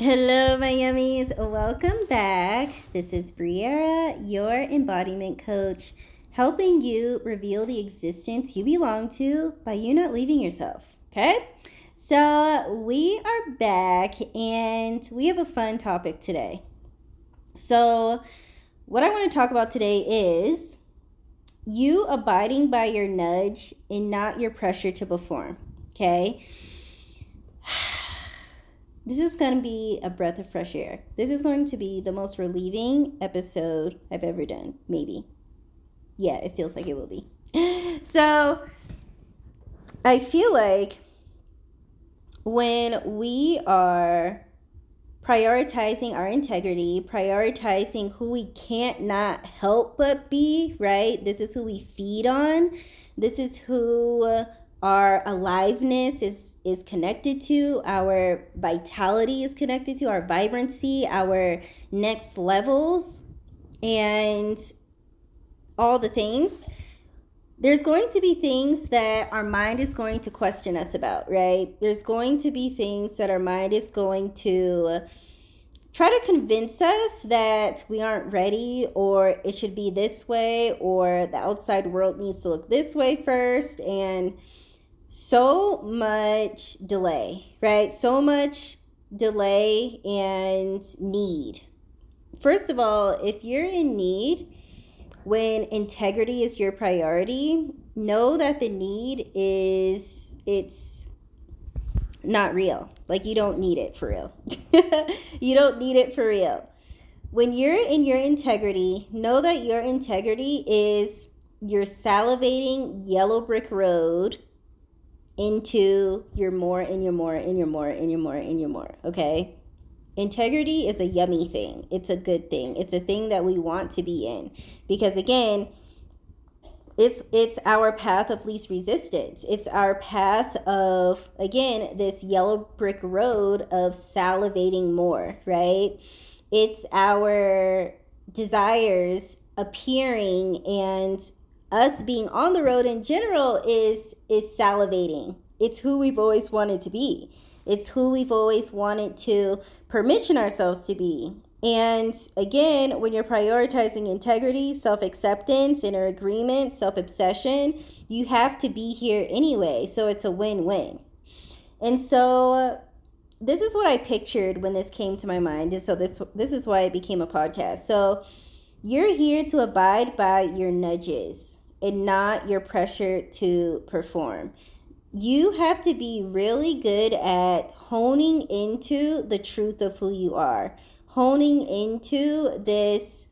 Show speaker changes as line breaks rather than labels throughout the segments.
Hello, my yummies. Welcome back. This is Briera, your embodiment coach, helping you reveal the existence you belong to by you not leaving yourself. Okay? So, we are back and we have a fun topic today. So, what I want to talk about today is you abiding by your nudge and not your pressure to perform. Okay? This is going to be a breath of fresh air. This is going to be the most relieving episode I've ever done, maybe. Yeah, it feels like it will be. So, I feel like when we are prioritizing our integrity, prioritizing who we can't not help but be, right? This is who we feed on. This is who our aliveness is is connected to our vitality is connected to our vibrancy our next levels and all the things. There's going to be things that our mind is going to question us about right? There's going to be things that our mind is going to try to convince us that we aren't ready or it should be this way or the outside world needs to look this way first. And so much delay, right? So much delay and need. First of all, if you're in need, when integrity is your priority, know that the need is it's not real. Like you don't need it for real. you don't need it for real. When you're in your integrity, know that your integrity is you're salivating yellow brick road into your more and your more and your more and your more and your more. Okay. Integrity is a yummy thing. It's a good thing. It's a thing that we want to be in because again, it's it's our path of least resistance. It's our path of again this yellow brick road of salivating more, right? It's our desires appearing and us being on the road in general is is salivating. It's who we've always wanted to be. It's who we've always wanted to permission ourselves to be. And again, when you're prioritizing integrity, self acceptance, inner agreement, self obsession, you have to be here anyway. So it's a win win. And so this is what I pictured when this came to my mind. And so this this is why it became a podcast. So you're here to abide by your nudges and not your pressure to perform. You have to be really good at honing into the truth of who you are, honing into this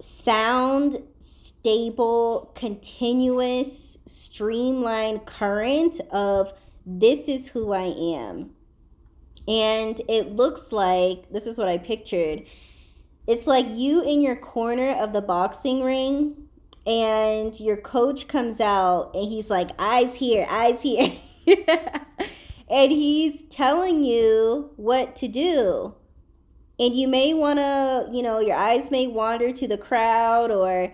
sound, stable, continuous, streamlined current of this is who I am. And it looks like this is what I pictured it's like you in your corner of the boxing ring and your coach comes out and he's like eyes here eyes here. And he's telling you what to do. And you may want to you know your eyes may wander to the crowd or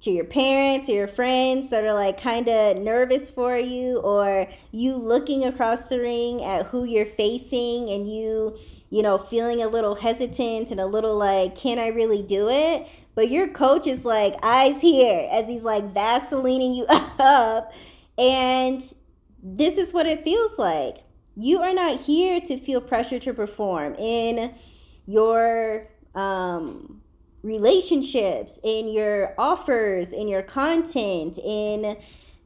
to your parents or your friends that are like kind of nervous for you or you looking across the ring at who you're facing and you you know feeling a little hesitant and a little like can i really do it but your coach is like eyes here as he's like vaselining you up and this is what it feels like you are not here to feel pressure to perform in your um relationships, in your offers, in your content, in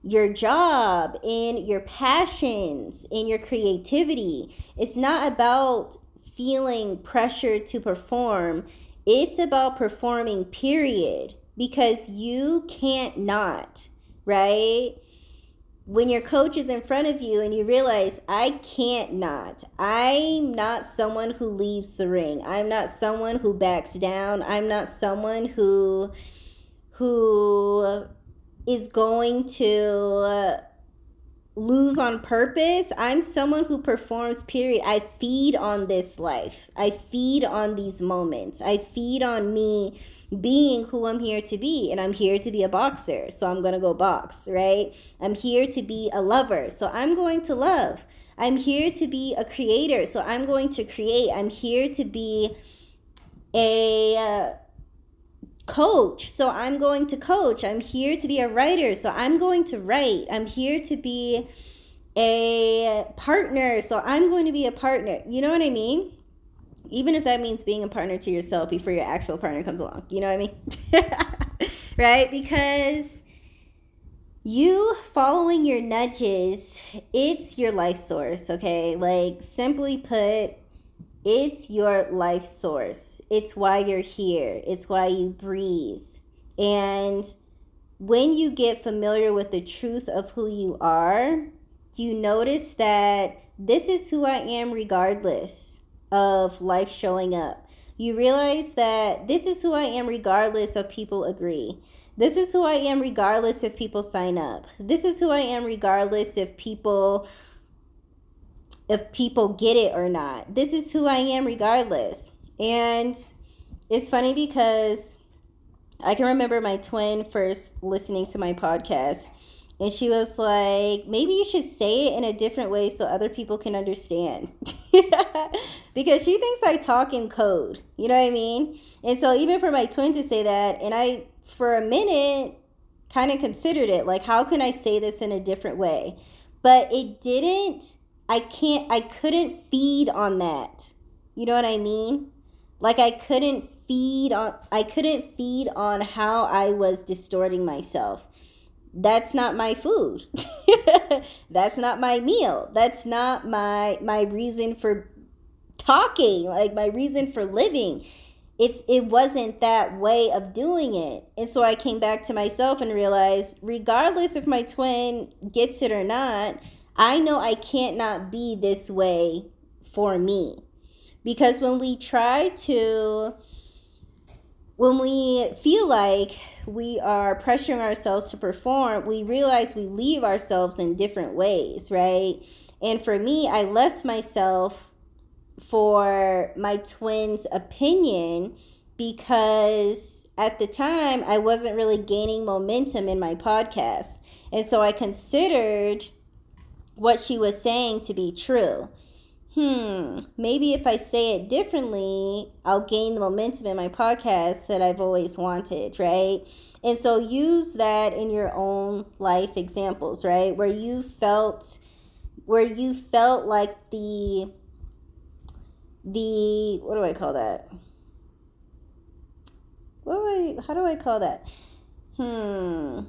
your job, in your passions, in your creativity. It's not about feeling pressure to perform, it's about performing, period, because you can't not, right? when your coach is in front of you and you realize I can't not. I'm not someone who leaves the ring. I'm not someone who backs down. I'm not someone who who is going to lose on purpose. I'm someone who performs, period. I feed on this life. I feed on these moments. I feed on me being who I'm here to be. And I'm here to be a boxer. So I'm going to go box, right? I'm here to be a lover. So I'm going to love. I'm here to be a creator. So I'm going to create. I'm here to be a uh, coach. So I'm going to coach. I'm here to be a writer. So I'm going to write. I'm here to be a partner. So I'm going to be a partner. You know what I mean? Even if that means being a partner to yourself before your actual partner comes along. You know what I mean? right? Because you following your nudges, it's your life source, okay? Like, simply put, it's your life source. It's why you're here, it's why you breathe. And when you get familiar with the truth of who you are, you notice that this is who I am regardless of life showing up. You realize that this is who I am regardless of people agree. This is who I am regardless if people sign up. This is who I am regardless if people if people get it or not. This is who I am regardless. And it's funny because I can remember my twin first listening to my podcast and she was like, maybe you should say it in a different way so other people can understand. because she thinks I talk in code. You know what I mean? And so even for my twin to say that, and I, for a minute, kind of considered it like, how can I say this in a different way? But it didn't, I can't, I couldn't feed on that. You know what I mean? Like I couldn't feed on, I couldn't feed on how I was distorting myself. That's not my food. That's not my meal. That's not my my reason for talking like my reason for living. It's it wasn't that way of doing it. And so i came back to myself and realized regardless if my twin gets it or not i know i can't not be this way for me because when we try to when we feel like we are pressuring ourselves to perform, we realize we leave ourselves in different ways, right? And for me, I left myself for my twin's opinion because at the time I wasn't really gaining momentum in my podcast. And so I considered what she was saying to be true hmm, maybe if I say it differently, I'll gain the momentum in my podcast that I've always wanted, right? And so use that in your own life examples, right? Where you felt where you felt like the the what do I call that? What do I how do I call that? Hmm.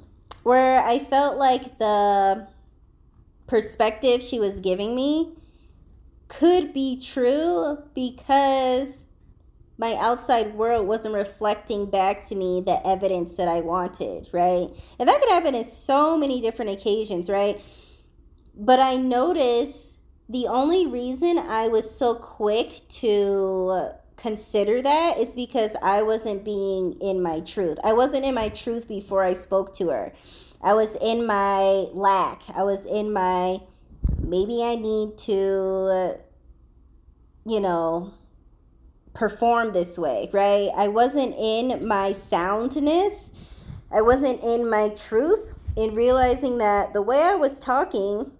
Where I felt like the perspective she was giving me could be true because my outside world wasn't reflecting back to me the evidence that I wanted, right? And that could happen in so many different occasions, right? But I noticed the only reason I was so quick to consider that is because I wasn't being in my truth. I wasn't in my truth before I spoke to her. I was in my lack. I was in my maybe I need to, you know, perform this way, right? I wasn't in my soundness. I wasn't in my truth in realizing that the way I was talking,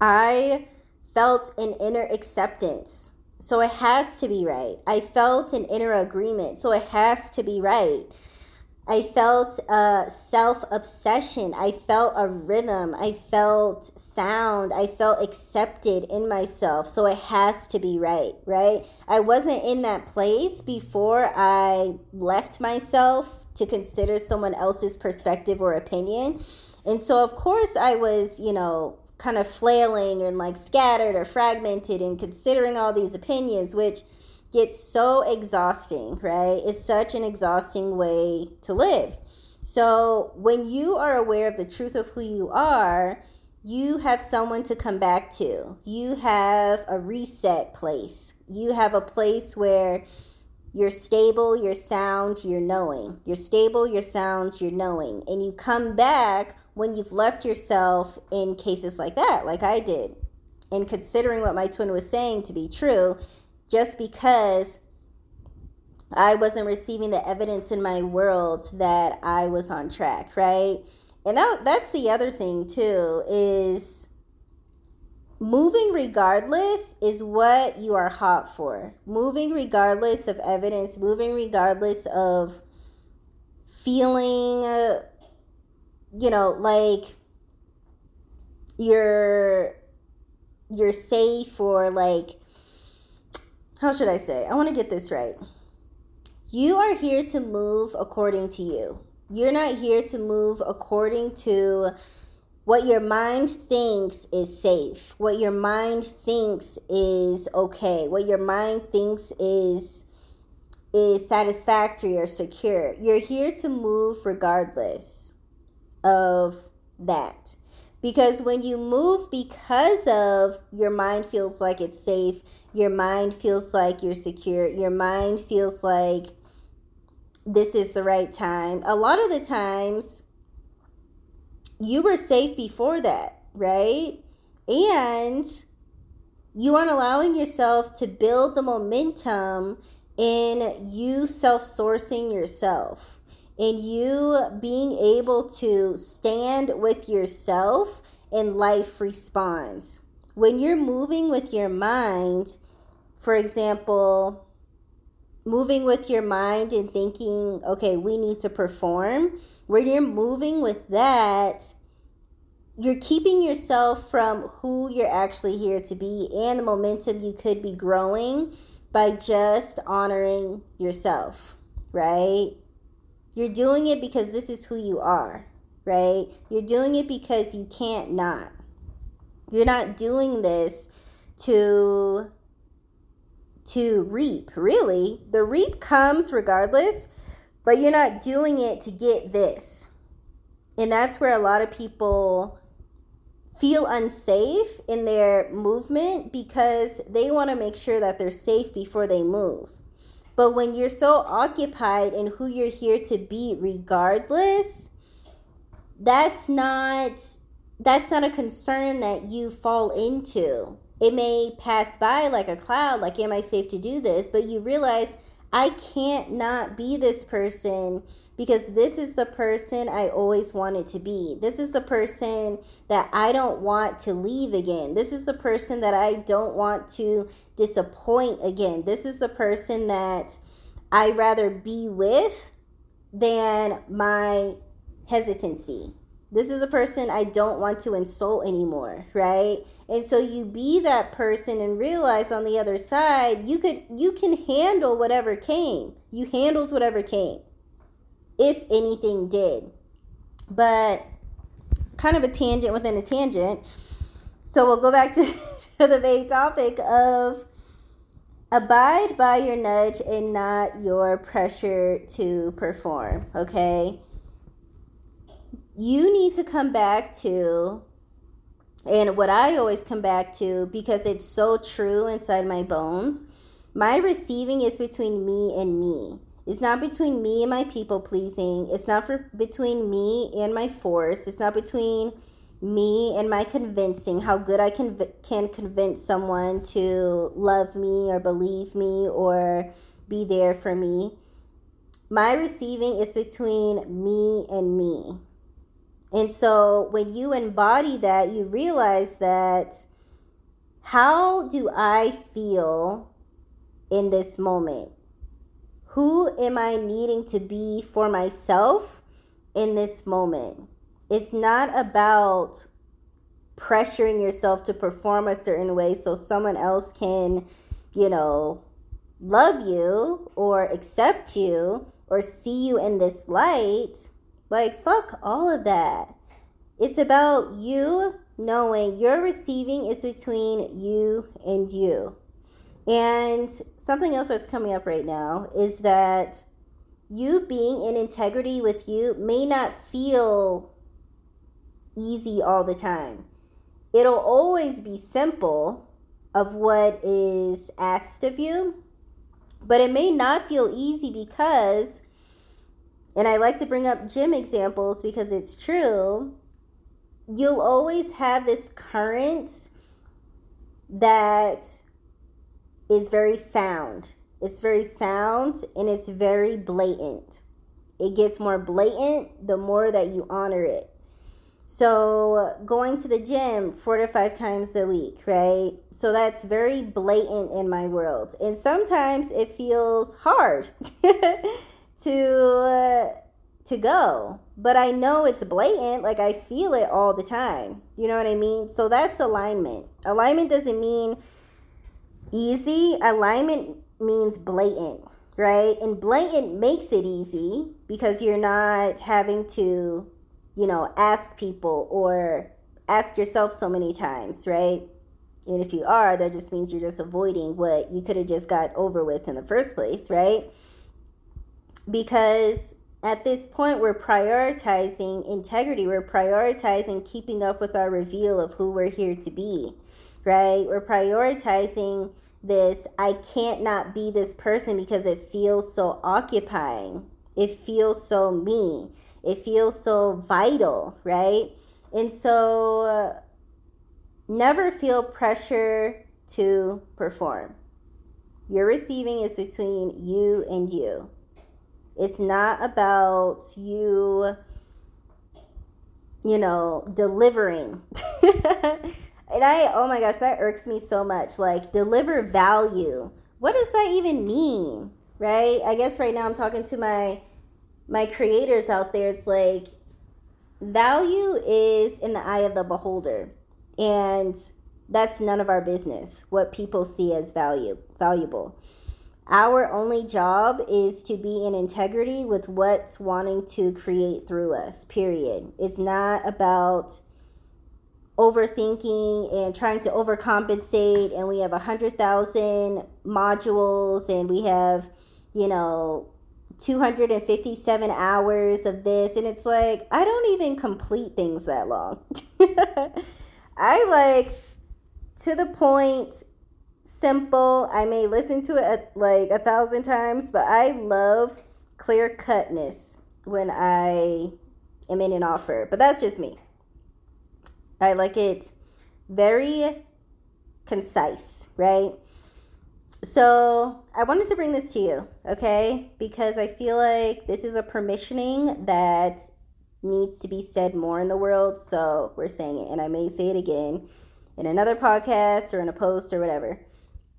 I felt an inner acceptance. So it has to be right. I felt an inner agreement. So it has to be right. I felt a self obsession. I felt a rhythm. I felt sound. I felt accepted in myself. So it has to be right, right? I wasn't in that place before I left myself to consider someone else's perspective or opinion. And so, of course, I was, you know, kind of flailing and like scattered or fragmented and considering all these opinions, which gets so exhausting, right? It's such an exhausting way to live. So, when you are aware of the truth of who you are, you have someone to come back to. You have a reset place. You have a place where you're stable, you're sound, you're knowing. You're stable, you're sound, you're knowing. And you come back when you've left yourself in cases like that, like I did. And considering what my twin was saying to be true, just because I wasn't receiving the evidence in my world that I was on track, right? And that, that's the other thing too is moving regardless is what you are hot for. Moving regardless of evidence, moving regardless of feeling, uh, you know, like you're you're safe or like how should I say? I want to get this right. You are here to move according to you. You're not here to move according to what your mind thinks is safe, what your mind thinks is okay, what your mind thinks is is satisfactory or secure. You're here to move regardless of that. Because when you move because of your mind feels like it's safe, your mind feels like you're secure, your mind feels like this is the right time. A lot of the times you were safe before that, right? And you aren't allowing yourself to build the momentum in you self sourcing yourself, in you being able to stand with yourself and life responds. When you're moving with your mind, for example, moving with your mind and thinking, okay, we need to perform, when you're moving with that, you're keeping yourself from who you're actually here to be and the momentum you could be growing by just honoring yourself, right? You're doing it because this is who you are, right? You're doing it because you can't not. You're not doing this to to reap, really. The reap comes regardless, but you're not doing it to get this. And that's where a lot of people feel unsafe in their movement because they want to make sure that they're safe before they move. But when you're so occupied in who you're here to be regardless, that's not that's not a concern that you fall into. It may pass by like a cloud, like am I safe to do this? But you realize I can't not be this person because this is the person I always wanted to be. This is the person that I don't want to leave again. This is the person that I don't want to disappoint again. This is the person that I rather be with than my hesitancy. This is a person I don't want to insult anymore, right? And so you be that person and realize on the other side you could you can handle whatever came. You handles whatever came. If anything did. But kind of a tangent within a tangent. So we'll go back to, to the main topic of abide by your nudge and not your pressure to perform, okay? You need to come back to and what I always come back to because it's so true inside my bones. My receiving is between me and me. It's not between me and my people pleasing. It's not for between me and my force. It's not between me and my convincing how good I can can convince someone to love me or believe me or be there for me. My receiving is between me and me. And so when you embody that, you realize that how do I feel in this moment? Who am I needing to be for myself in this moment? It's not about pressuring yourself to perform a certain way so someone else can, you know, love you or accept you or see you in this light like, fuck all of that. It's about you knowing your receiving is between you and you. And something else that's coming up right now is that you being in integrity with you may not feel easy all the time. It'll always be simple of what is asked of you, but it may not feel easy because and I like to bring up gym examples because it's true, you'll always have this current that is very sound. It's very sound and it's very blatant. It gets more blatant the more that you honor it. So, going to the gym four to five times a week, right? So, that's very blatant in my world. And sometimes it feels hard to. Uh, to go. But i know it's blatant. Like i feel it all the time. You know what i mean? So that's alignment. Alignment doesn't mean easy. Alignment means blatant right? And blatant makes it easy because you're not having to you know ask people or ask yourself so many times right? And if you are that just means you're just avoiding what you could have just got over with in the first place right because at this point we're prioritizing integrity. We're prioritizing keeping up with our reveal of who we're here to be right? We're prioritizing this i can't not be this person because it feels so occupying. It feels so me. It feels so vital right? And so uh, never feel pressure to perform. Your receiving is between you and you it's not about you, you know, delivering. and I, oh my gosh, that irks me so much. Like, deliver value. What does that even mean? Right? I guess right now I'm talking to my my creators out there. It's like value is in the eye of the beholder. And that's none of our business what people see as value valuable our only job is to be in integrity with what's wanting to create through us, period. It's not about overthinking and trying to overcompensate and we have a hundred thousand modules and we have you know 257 hours of this and it's like i don't even complete things that long i like to the point simple. I may listen to it like a thousand times, but I love clear cutness when I am in an offer. But that's just me. I like it very concise, right? So I wanted to bring this to you, okay? Because I feel like this is a permissioning that needs to be said more in the world. So we're saying it, and I may say it again in another podcast or in a post or whatever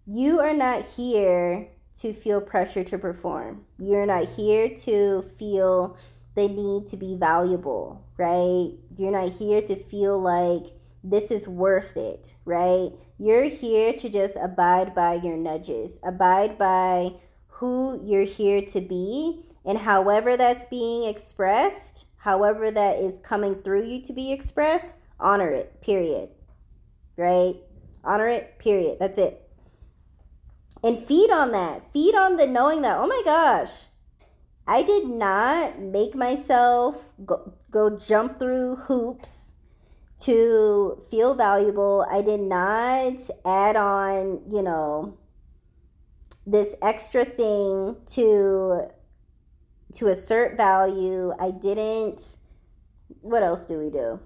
you are not here to feel pressure to perform. You're not here to feel the need to be valuable, right? You're not here to feel like this is worth it, right? You're here to just abide by your nudges, abide by who you're here to be, and however that's being expressed, however that is coming through you to be expressed, honor it, period. Right? Honor it, period. That's it and feed on that. Feed on the knowing that, oh my gosh, I did not make myself go, go jump through hoops to feel valuable. I did not add on, you know, this extra thing to to assert value. I didn't what else do we do?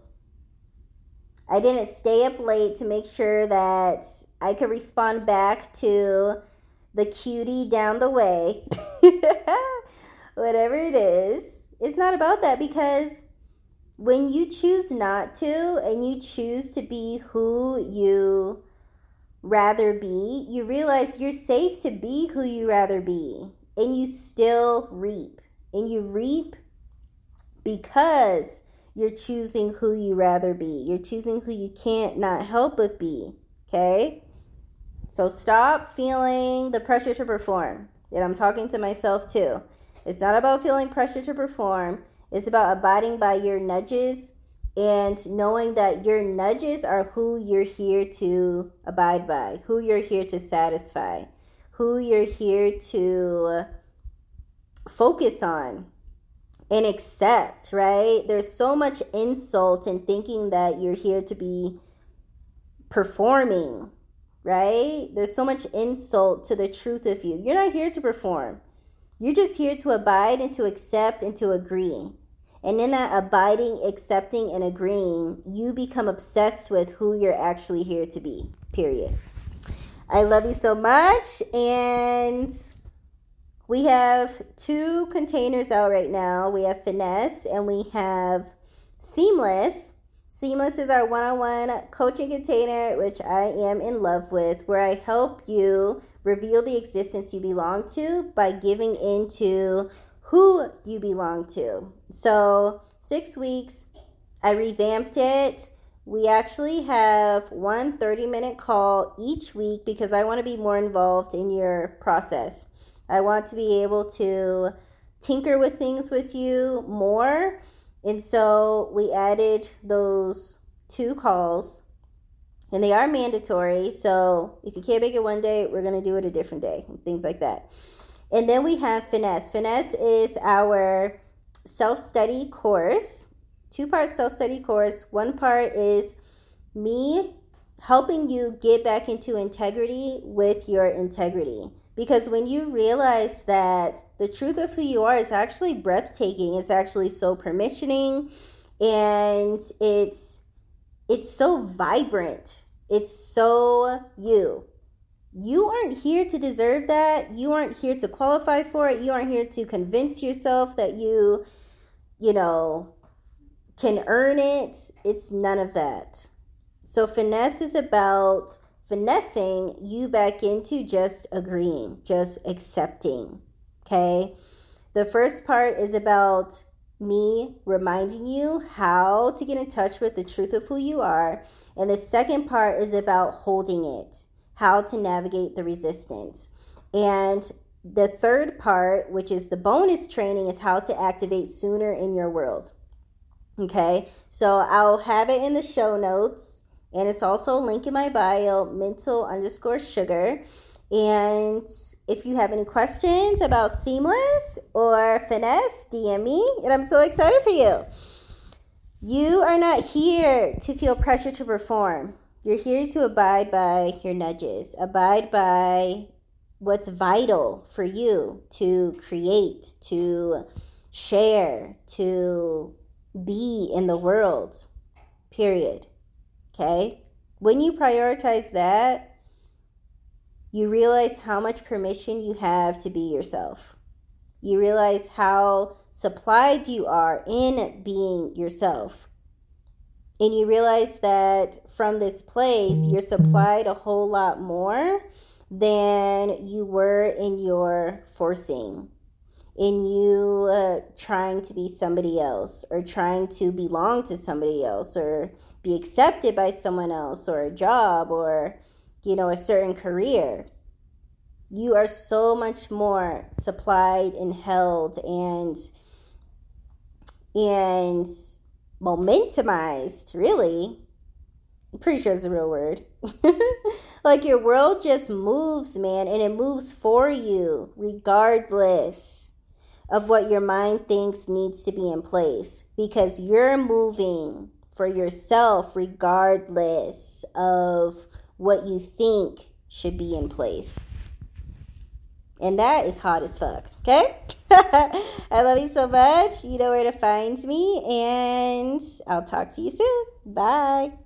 I didn't stay up late to make sure that I could respond back to the cutie down the way. Whatever it is, it's not about that because when you choose not to and you choose to be who you rather be, you realize you're safe to be who you rather be and you still reap. And you reap because you're choosing who you rather be. You're choosing who you can't not help but be. Okay? So stop feeling the pressure to perform. And I'm talking to myself too. It's not about feeling pressure to perform, it's about abiding by your nudges and knowing that your nudges are who you're here to abide by, who you're here to satisfy, who you're here to focus on and accept, right? There's so much insult in thinking that you're here to be performing, right? There's so much insult to the truth of you. You're not here to perform. You're just here to abide and to accept and to agree. And in that abiding, accepting, and agreeing, you become obsessed with who you're actually here to be. Period. I love you so much. And we have two containers out right now. We have Finesse and we have Seamless. Seamless is our one on one coaching container, which I am in love with, where I help you reveal the existence you belong to by giving into who you belong to. So, six weeks, I revamped it. We actually have one 30 minute call each week because I want to be more involved in your process. I want to be able to tinker with things with you more and so we added those two calls, and they are mandatory. So if you can't make it one day, we're going to do it a different day, and things like that. And then we have Finesse. Finesse is our self study course, two part self study course. One part is me helping you get back into integrity with your integrity. Because when you realize that the truth of who you are is actually breathtaking, it's actually so permissioning and it's it's so vibrant. It's so you. You aren't here to deserve that. You aren't here to qualify for it. You aren't here to convince yourself that you, you know, can earn it. It's none of that. So, finesse is about finessing you back into just agreeing, just accepting. Okay. The first part is about me reminding you how to get in touch with the truth of who you are. And the second part is about holding it, how to navigate the resistance. And the third part, which is the bonus training, is how to activate sooner in your world. Okay, so I'll have it in the show notes and it's also a link in my bio, mental underscore sugar. And if you have any questions about Seamless or Finesse, DM me. And I'm so excited for you. You are not here to feel pressure to perform. You're here to abide by your nudges, abide by what's vital for you to create, to share, to be in the world. Period. Okay? When you prioritize that, you realize how much permission you have to be yourself. You realize how supplied you are in being yourself. And you realize that from this place, you're supplied a whole lot more than you were in your forcing, in you uh, trying to be somebody else or trying to belong to somebody else or be accepted by someone else or a job or, you know, a certain career. You are so much more supplied and held and and momentumized, really. I'm pretty sure it's a real word. like your world just moves, man, and it moves for you regardless of what your mind thinks needs to be in place because you're moving for yourself, regardless of what you think should be in place. And that is hot as fuck. Okay? I love you so much. You know where to find me, and I'll talk to you soon. Bye.